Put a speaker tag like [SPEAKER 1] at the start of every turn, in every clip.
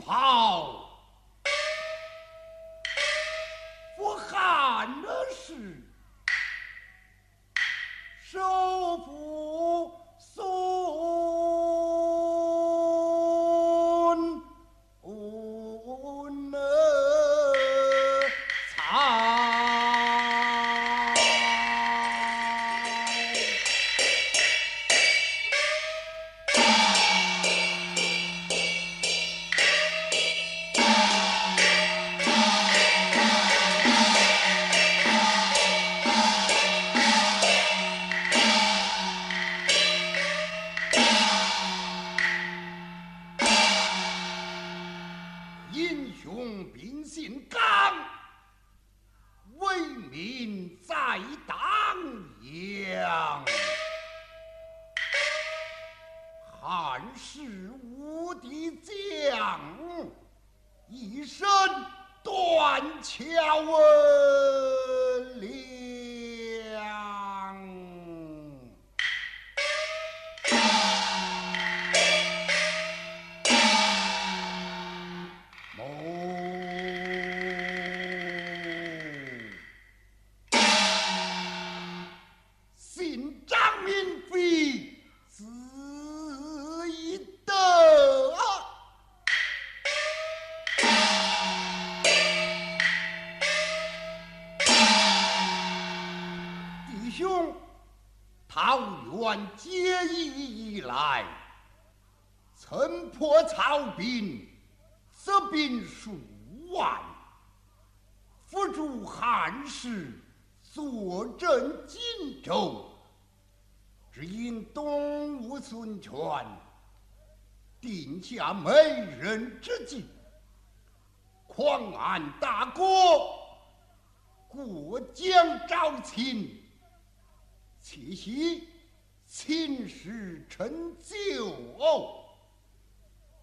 [SPEAKER 1] 日同袍，雄秉桃园结义以来，曾破曹兵，则兵数万，辅助汉室，坐镇荆州。只因东吴孙权定下美人之计，狂安大国，过江招亲。窃喜秦时成就。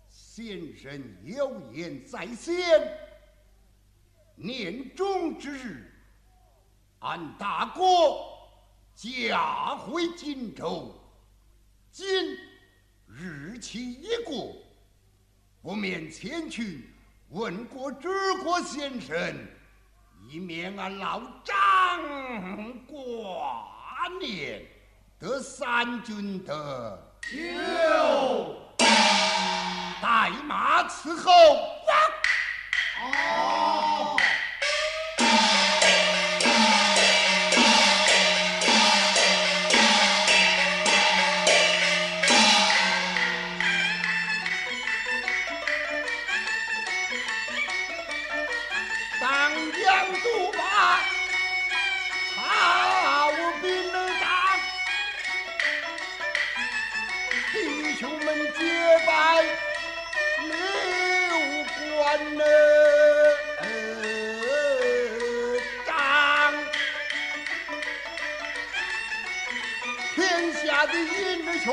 [SPEAKER 1] 先生有言在先，年终之日，俺大哥驾回荆州。今日期已过，不免前去问过知国先生，以免俺老张挂念，得三军的。
[SPEAKER 2] 有
[SPEAKER 1] 带马伺候。
[SPEAKER 2] 哦，
[SPEAKER 1] 张，天下的英雄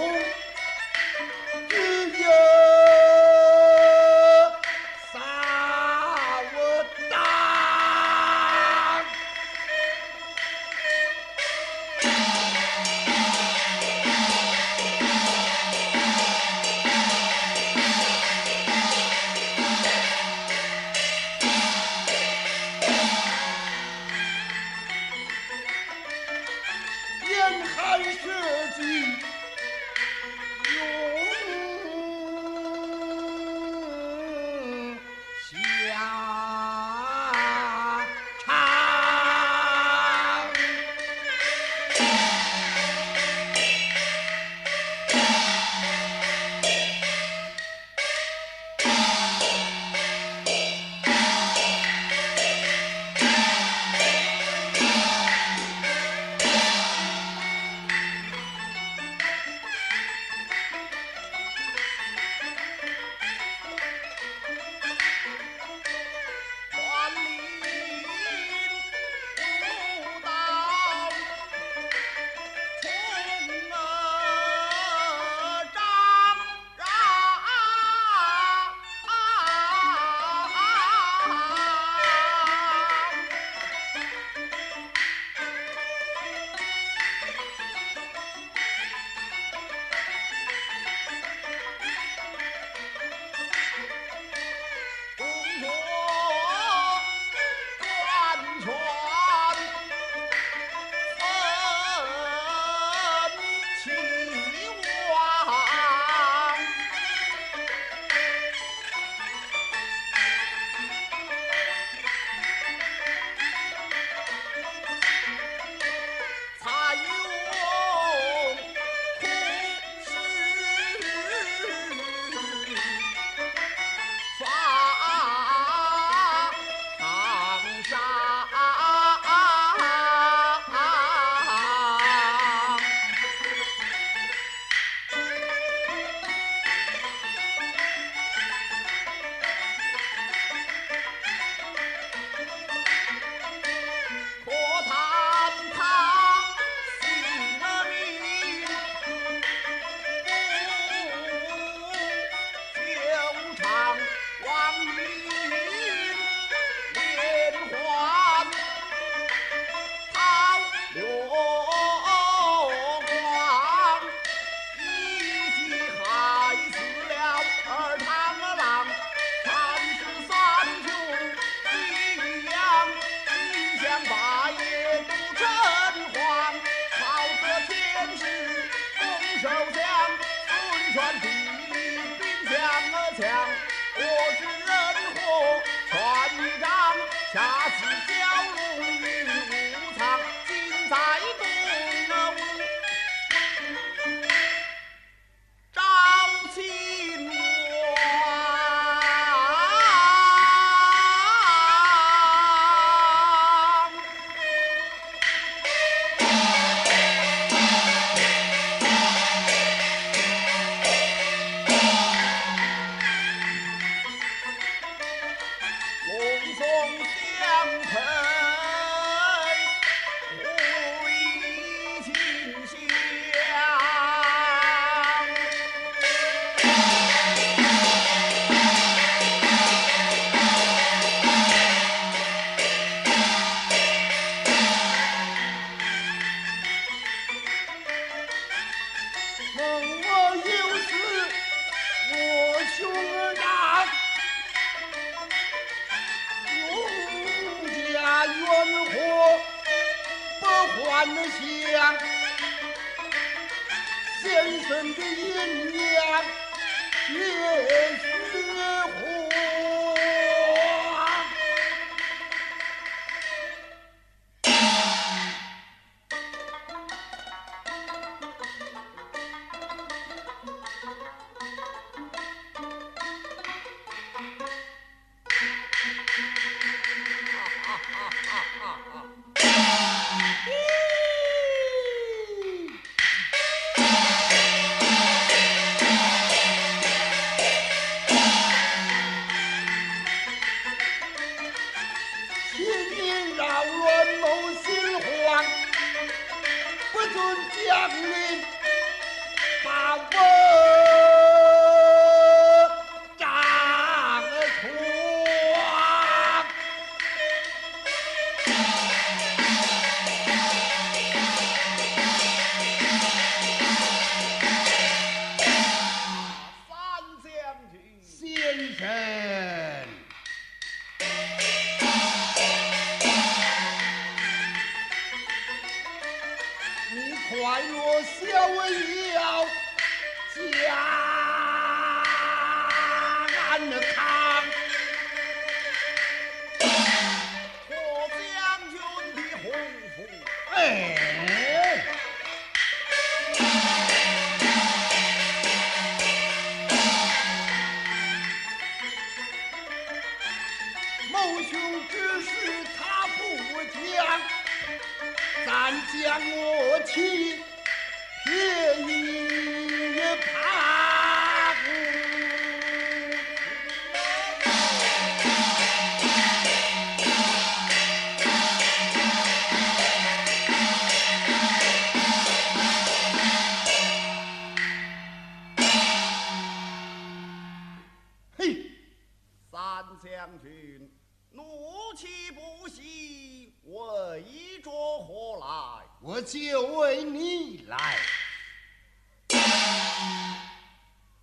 [SPEAKER 3] 我
[SPEAKER 1] 就为你来。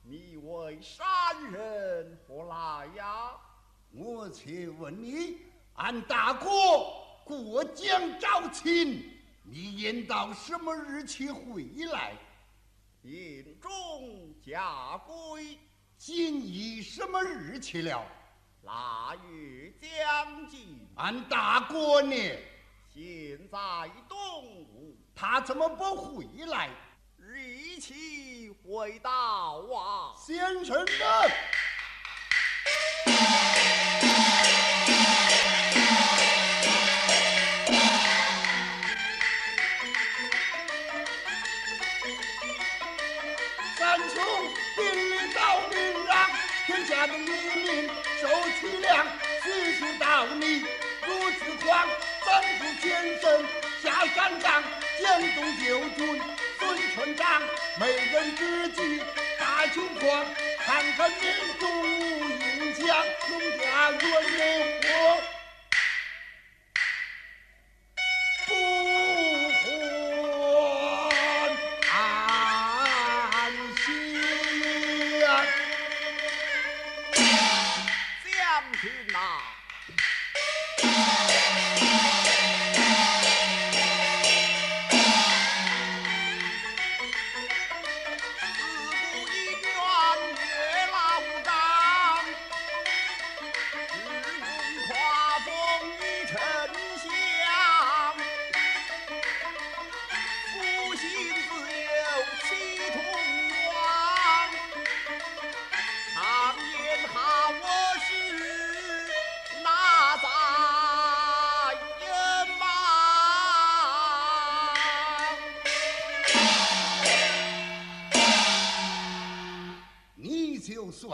[SPEAKER 3] 你为山人何来？呀？
[SPEAKER 1] 我且问你，俺大哥过江招亲，你应到什么日期回来？
[SPEAKER 3] 应中家归，
[SPEAKER 1] 今已什么日期了？
[SPEAKER 3] 腊月将近，
[SPEAKER 1] 俺大哥呢？
[SPEAKER 3] 现在东，
[SPEAKER 1] 他怎么不回来？
[SPEAKER 3] 一起回到啊！
[SPEAKER 1] 先生们？三兄兵力到明让，天下的黎民受其粮。许是道你如此狂，怎不全身下山岗？江东救军孙村长，美人知己大雄光。看看民众无影响，农家元人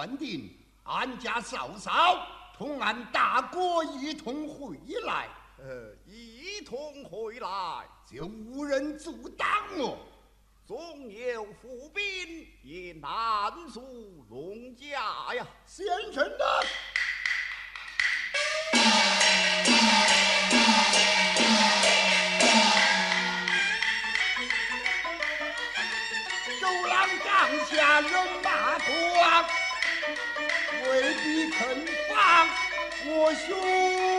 [SPEAKER 1] 算定，俺家嫂嫂同俺大哥一同回来，
[SPEAKER 3] 呃，一同回来
[SPEAKER 1] 就无人阻挡我。
[SPEAKER 3] 纵有伏兵，也难阻龙家呀！
[SPEAKER 1] 先生的。臣放我兄。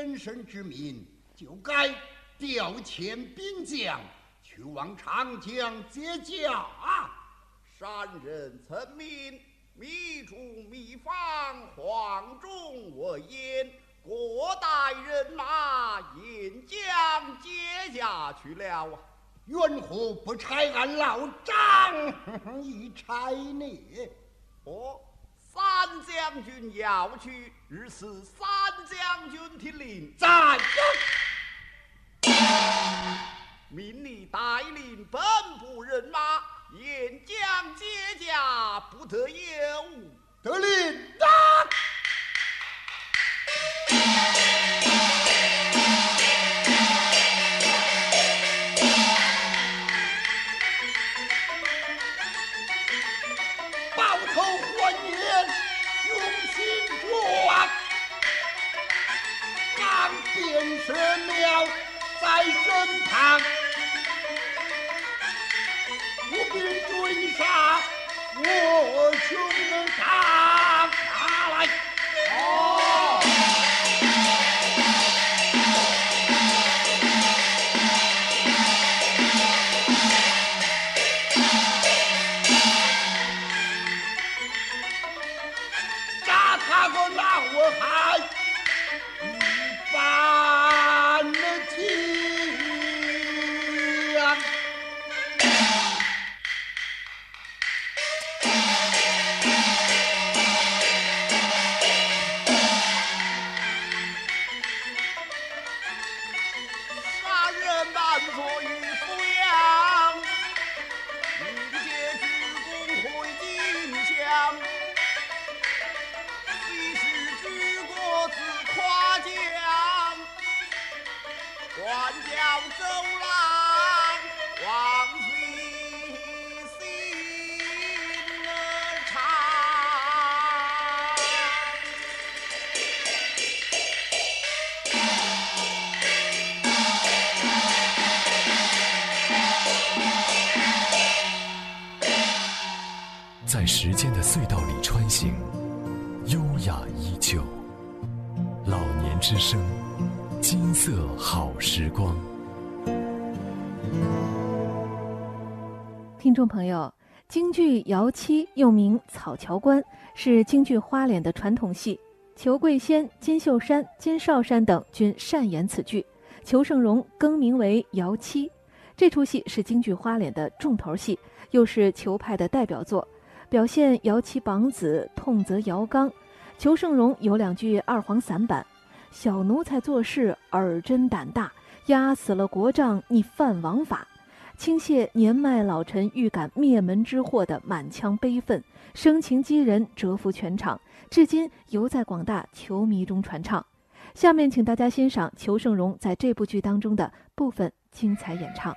[SPEAKER 1] 先生之命，就该调遣兵将去往长江接驾啊！
[SPEAKER 3] 山人曾命密主密方，黄忠我言，各带人马引江接驾去了啊！
[SPEAKER 1] 缘何不差俺老张 一差呢？
[SPEAKER 3] 哦，三将军要去，日是三将军听令，
[SPEAKER 1] 在
[SPEAKER 3] 命你带领本部人马沿江接驾，不得有误。
[SPEAKER 1] 得令打。在
[SPEAKER 4] 时间的隧道里穿行，优雅依旧。老年之声，金色好时光。
[SPEAKER 5] 听众朋友，京剧《姚七》又名《草桥关》，是京剧花脸的传统戏。裘桂仙、金秀山、金少山等均擅演此剧，裘盛戎更名为姚七。这出戏是京剧花脸的重头戏，又是裘派的代表作，表现姚七绑子痛责姚刚。裘盛戎有两句二黄散板：“小奴才做事耳真胆大，压死了国丈你犯王法。”倾泻年迈老臣预感灭门之祸的满腔悲愤，声情激人，折服全场，至今犹在广大球迷中传唱。下面，请大家欣赏裘盛戎在这部剧当中的部分精彩演唱。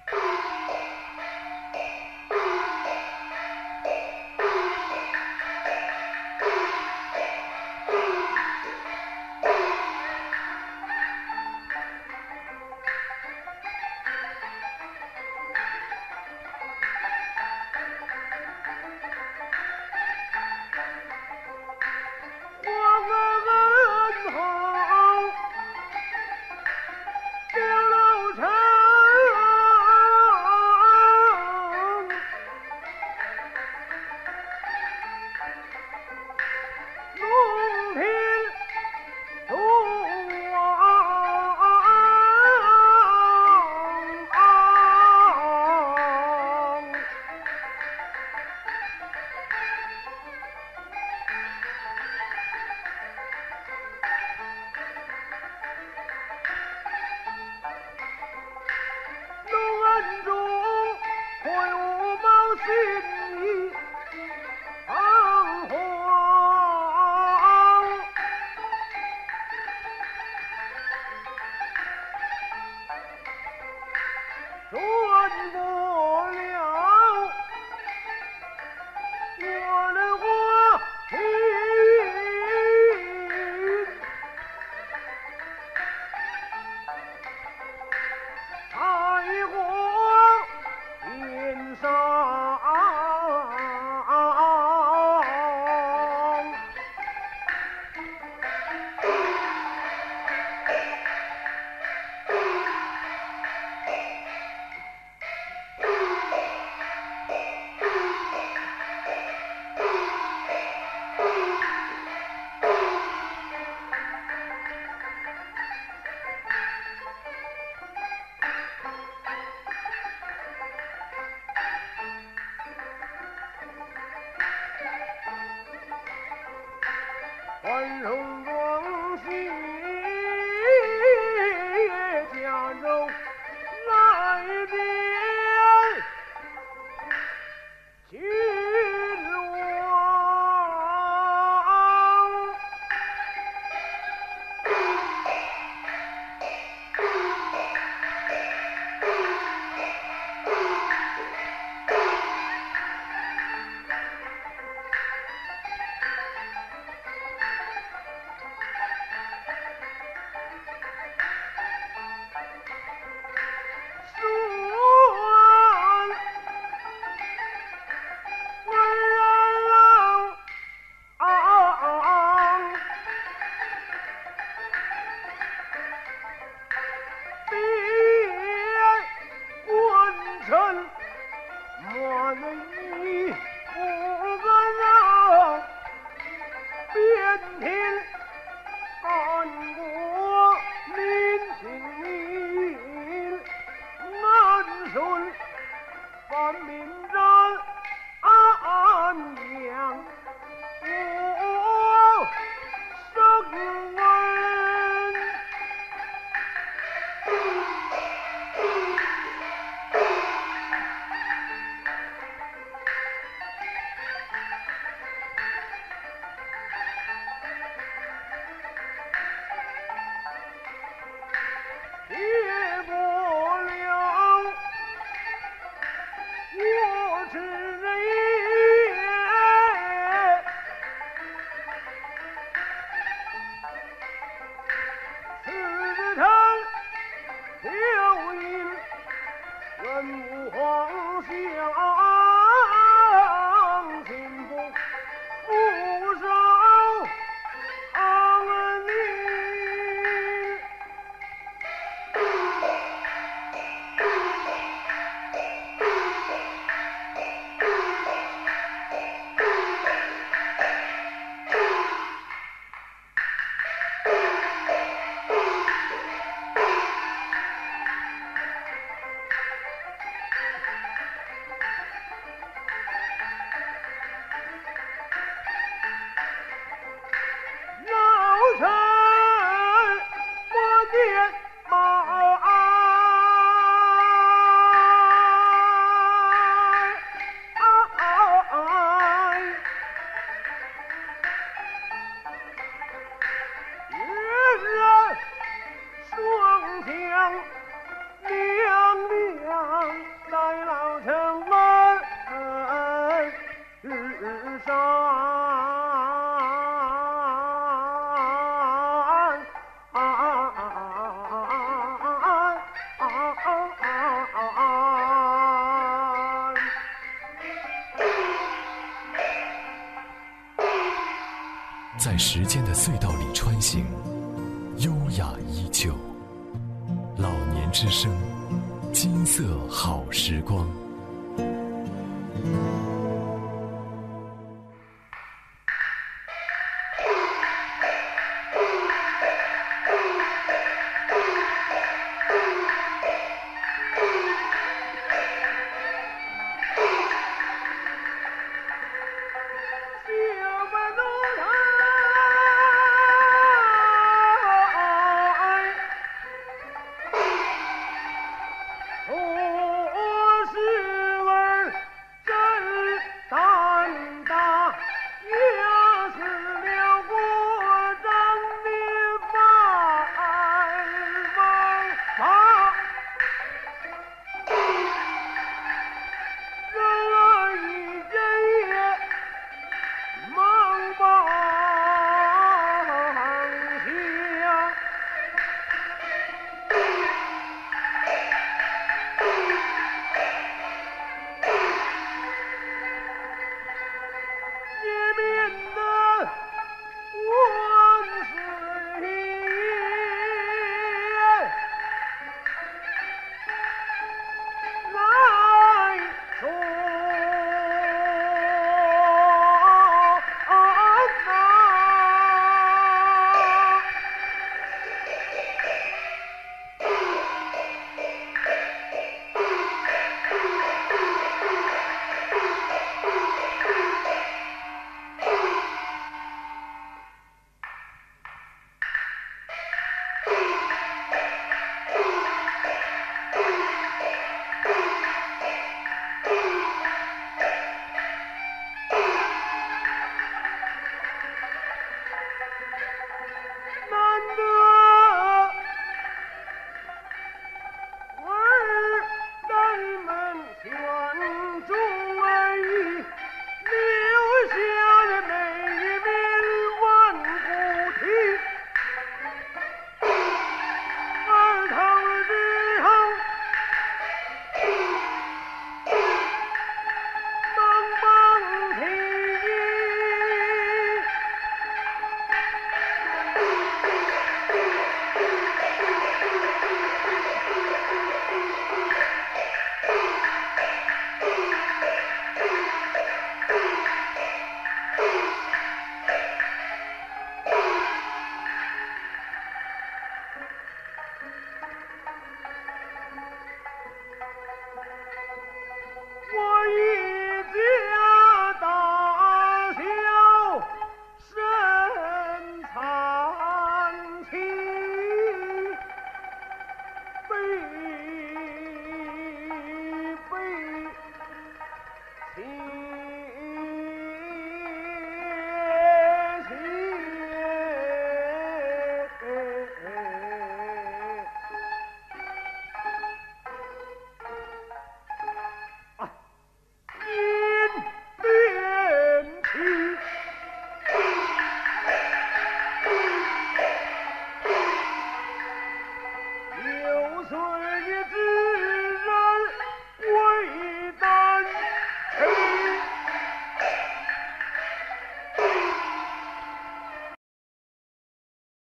[SPEAKER 4] 在时间的隧道里穿行，优雅依旧。老年之声，金色好时光。